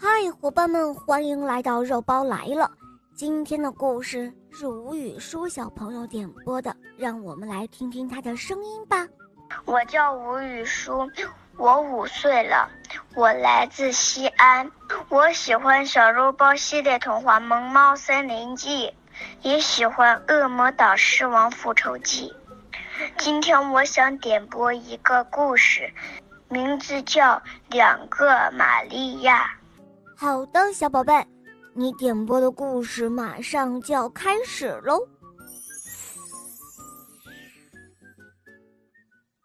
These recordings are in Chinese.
嗨，伙伴们，欢迎来到肉包来了。今天的故事是吴雨舒小朋友点播的，让我们来听听他的声音吧。我叫吴雨舒，我五岁了，我来自西安。我喜欢小肉包系列童话《萌猫森林记》，也喜欢《恶魔岛狮王复仇记》。今天我想点播一个故事，名字叫《两个玛利亚》。好的，小宝贝，你点播的故事马上就要开始喽。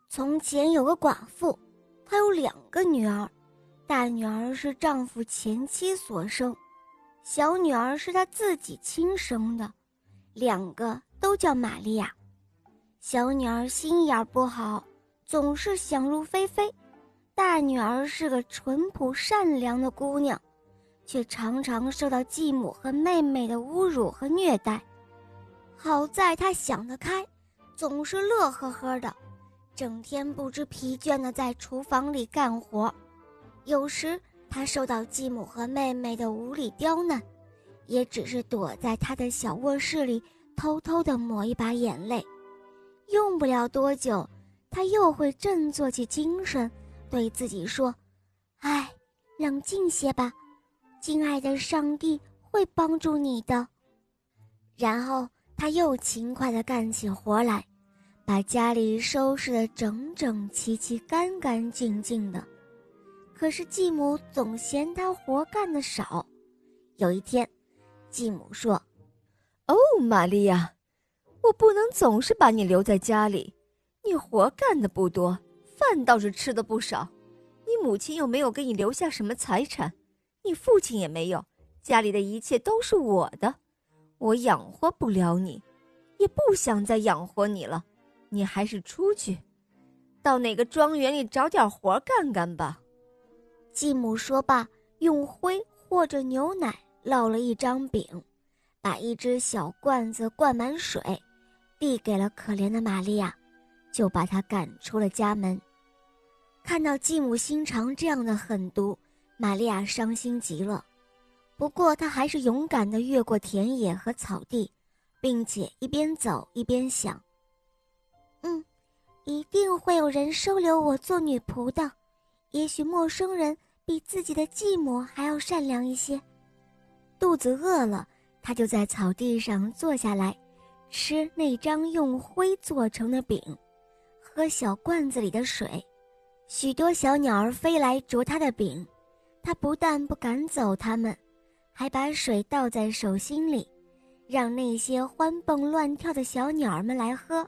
从前有个寡妇，她有两个女儿，大女儿是丈夫前妻所生，小女儿是她自己亲生的，两个都叫玛利亚。小女儿心眼不好，总是想入非非；大女儿是个淳朴善良的姑娘。却常常受到继母和妹妹的侮辱和虐待。好在她想得开，总是乐呵呵的，整天不知疲倦地在厨房里干活。有时她受到继母和妹妹的无理刁难，也只是躲在她的小卧室里偷偷地抹一把眼泪。用不了多久，她又会振作起精神，对自己说：“哎，冷静些吧。”亲爱的上帝会帮助你的。然后他又勤快地干起活来，把家里收拾得整整齐齐、干干净净的。可是继母总嫌他活干得少。有一天，继母说：“哦，玛利亚，我不能总是把你留在家里。你活干的不多，饭倒是吃的不少。你母亲又没有给你留下什么财产。”你父亲也没有，家里的一切都是我的，我养活不了你，也不想再养活你了，你还是出去，到哪个庄园里找点活干干吧。继母说罢，用灰和着牛奶烙了一张饼，把一只小罐子灌满水，递给了可怜的玛利亚，就把她赶出了家门。看到继母心肠这样的狠毒。玛利亚伤心极了，不过她还是勇敢地越过田野和草地，并且一边走一边想：“嗯，一定会有人收留我做女仆的。也许陌生人比自己的继母还要善良一些。”肚子饿了，她就在草地上坐下来，吃那张用灰做成的饼，喝小罐子里的水。许多小鸟儿飞来啄她的饼。他不但不赶走他们，还把水倒在手心里，让那些欢蹦乱跳的小鸟儿们来喝。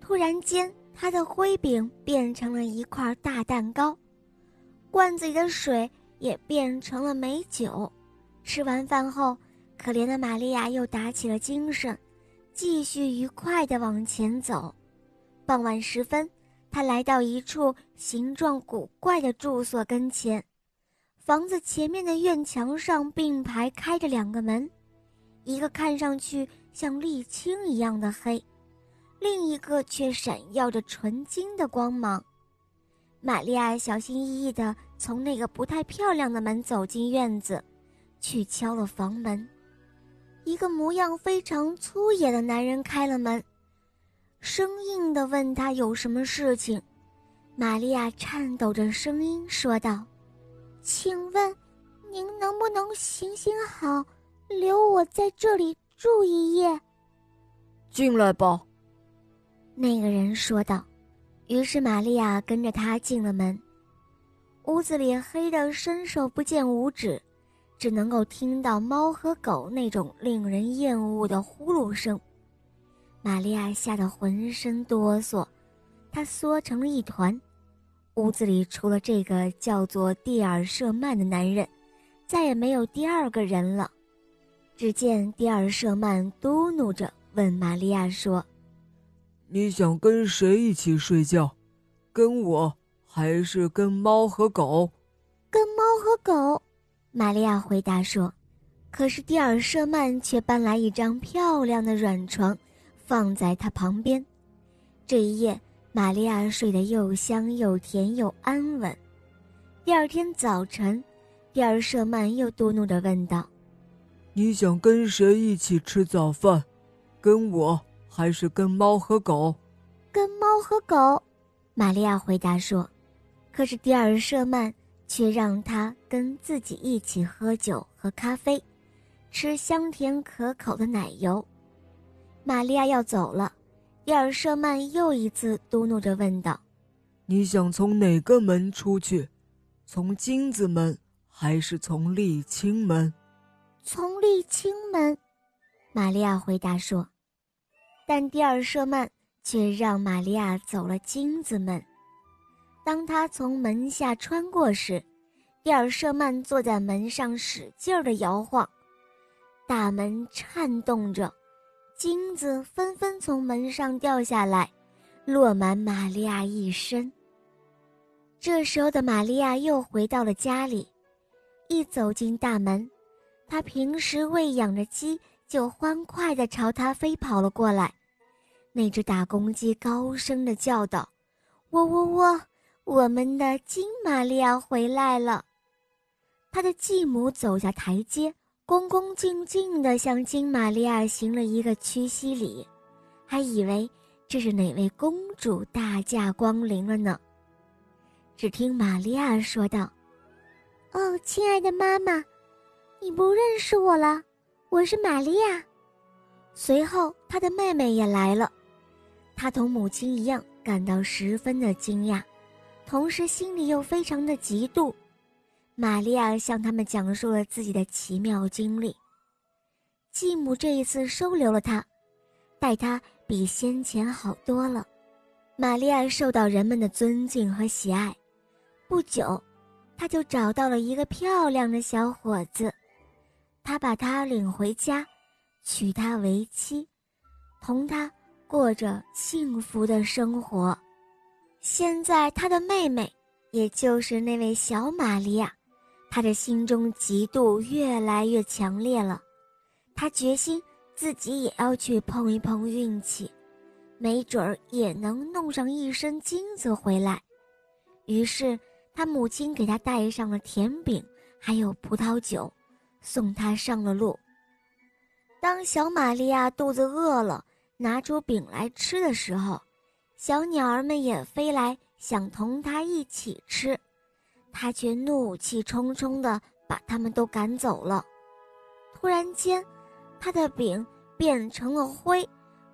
突然间，他的灰饼变成了一块大蛋糕，罐子里的水也变成了美酒。吃完饭后，可怜的玛利亚又打起了精神，继续愉快地往前走。傍晚时分，他来到一处形状古怪的住所跟前。房子前面的院墙上并排开着两个门，一个看上去像沥青一样的黑，另一个却闪耀着纯金的光芒。玛利亚小心翼翼地从那个不太漂亮的门走进院子，去敲了房门。一个模样非常粗野的男人开了门，生硬地问他有什么事情。玛利亚颤抖着声音说道。请问，您能不能行行好，留我在这里住一夜？进来吧。那个人说道。于是玛利亚跟着他进了门。屋子里黑得伸手不见五指，只能够听到猫和狗那种令人厌恶的呼噜声。玛利亚吓得浑身哆嗦，她缩成了一团。屋子里除了这个叫做蒂尔舍曼的男人，再也没有第二个人了。只见蒂尔舍曼嘟哝着问玛利亚说：“你想跟谁一起睡觉？跟我，还是跟猫和狗？”“跟猫和狗。”玛利亚回答说。可是蒂尔舍曼却搬来一张漂亮的软床，放在他旁边。这一夜。玛利亚睡得又香又甜又安稳。第二天早晨，蒂尔舍曼又嘟哝着问道：“你想跟谁一起吃早饭？跟我还是跟猫和狗？”“跟猫和狗。”玛利亚回答说。可是蒂尔舍曼却让他跟自己一起喝酒、喝咖啡，吃香甜可口的奶油。玛利亚要走了，蒂尔舍曼又一次嘟哝着问道：“你想从哪个门出去？从金子门？”还是从沥青门，从沥青门，玛利亚回答说。但蒂尔舍曼却让玛利亚走了金子门。当他从门下穿过时，蒂尔舍曼坐在门上使劲儿地摇晃，大门颤动着，金子纷纷从门上掉下来，落满玛利亚一身。这时候的玛利亚又回到了家里。一走进大门，他平时喂养的鸡就欢快地朝他飞跑了过来。那只大公鸡高声地叫道：“喔喔喔，我们的金玛利亚回来了！”他的继母走下台阶，恭恭敬敬地向金玛利亚行了一个屈膝礼，还以为这是哪位公主大驾光临了呢。只听玛利亚说道。哦，亲爱的妈妈，你不认识我了，我是玛利亚。随后，她的妹妹也来了，她同母亲一样感到十分的惊讶，同时心里又非常的嫉妒。玛利亚向他们讲述了自己的奇妙经历。继母这一次收留了她，待她比先前好多了。玛利亚受到人们的尊敬和喜爱，不久。他就找到了一个漂亮的小伙子，他把他领回家，娶她为妻，同他过着幸福的生活。现在他的妹妹，也就是那位小玛利亚，他的心中嫉妒越来越强烈了。他决心自己也要去碰一碰运气，没准儿也能弄上一身金子回来。于是。他母亲给他带上了甜饼，还有葡萄酒，送他上了路。当小玛利亚肚子饿了，拿出饼来吃的时候，小鸟儿们也飞来，想同他一起吃，他却怒气冲冲地把他们都赶走了。突然间，他的饼变成了灰，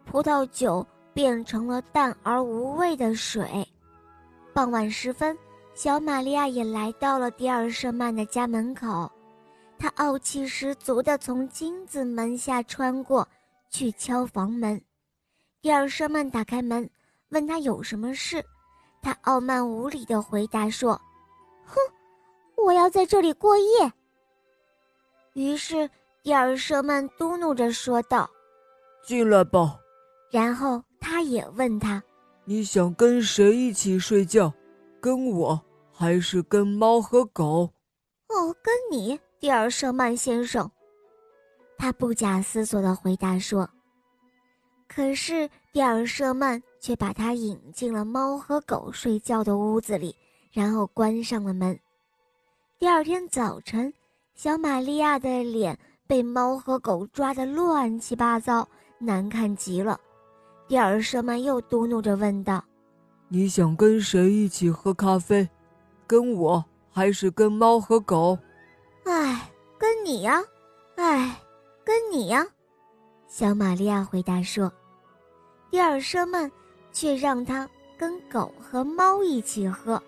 葡萄酒变成了淡而无味的水。傍晚时分。小玛利亚也来到了迪尔舍曼的家门口，她傲气十足地从金子门下穿过去敲房门。迪尔舍曼打开门，问他有什么事。他傲慢无礼地回答说：“哼，我要在这里过夜。”于是蒂尔舍曼嘟哝着说道：“进来吧。”然后他也问他：“你想跟谁一起睡觉？跟我？”还是跟猫和狗？哦，跟你，蒂尔舍曼先生。他不假思索的回答说。可是蒂尔舍曼却把他引进了猫和狗睡觉的屋子里，然后关上了门。第二天早晨，小玛利亚的脸被猫和狗抓得乱七八糟，难看极了。蒂尔舍曼又嘟哝着问道：“你想跟谁一起喝咖啡？”跟我还是跟猫和狗？哎，跟你呀！哎，跟你呀！小玛利亚回答说。蒂尔舍曼却让他跟狗和猫一起喝。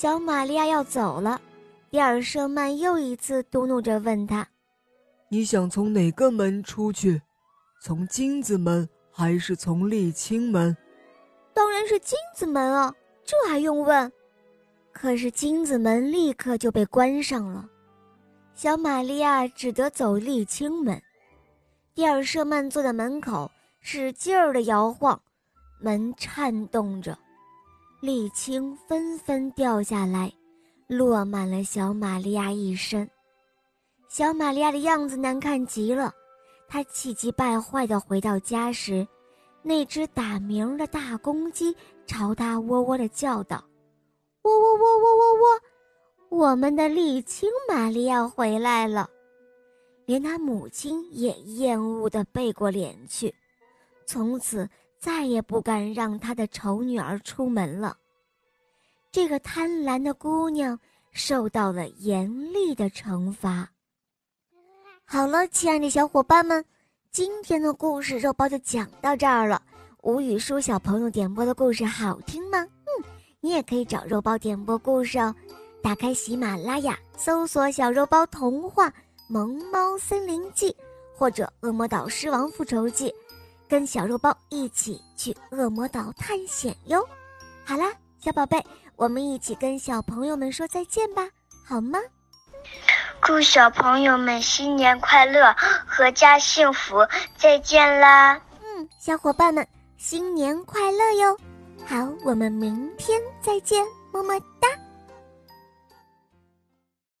小玛利亚要走了，蒂尔舍曼又一次嘟哝着问他：“你想从哪个门出去？从金子门还是从沥青门？”“当然是金子门啊，这还用问？”可是金子门立刻就被关上了，小玛利亚只得走沥青门。蒂尔舍曼坐在门口，使劲儿地摇晃，门颤动着，沥青纷纷掉下来，落满了小玛利亚一身。小玛利亚的样子难看极了，她气急败坏地回到家时，那只打鸣的大公鸡朝她喔喔地叫道。喔喔喔喔喔喔！我们的沥青玛利亚回来了，连他母亲也厌恶地背过脸去，从此再也不敢让他的丑女儿出门了。这个贪婪的姑娘受到了严厉的惩罚。好了，亲爱的小伙伴们，今天的故事肉包就讲到这儿了。吴语舒小朋友点播的故事好听吗？嗯，你也可以找肉包点播故事哦。打开喜马拉雅，搜索“小肉包童话萌猫森林记”或者《恶魔岛狮王复仇记》，跟小肉包一起去恶魔岛探险哟。好啦，小宝贝，我们一起跟小朋友们说再见吧，好吗？祝小朋友们新年快乐，阖家幸福！再见啦！嗯，小伙伴们，新年快乐哟！好，我们明天再见，么么哒。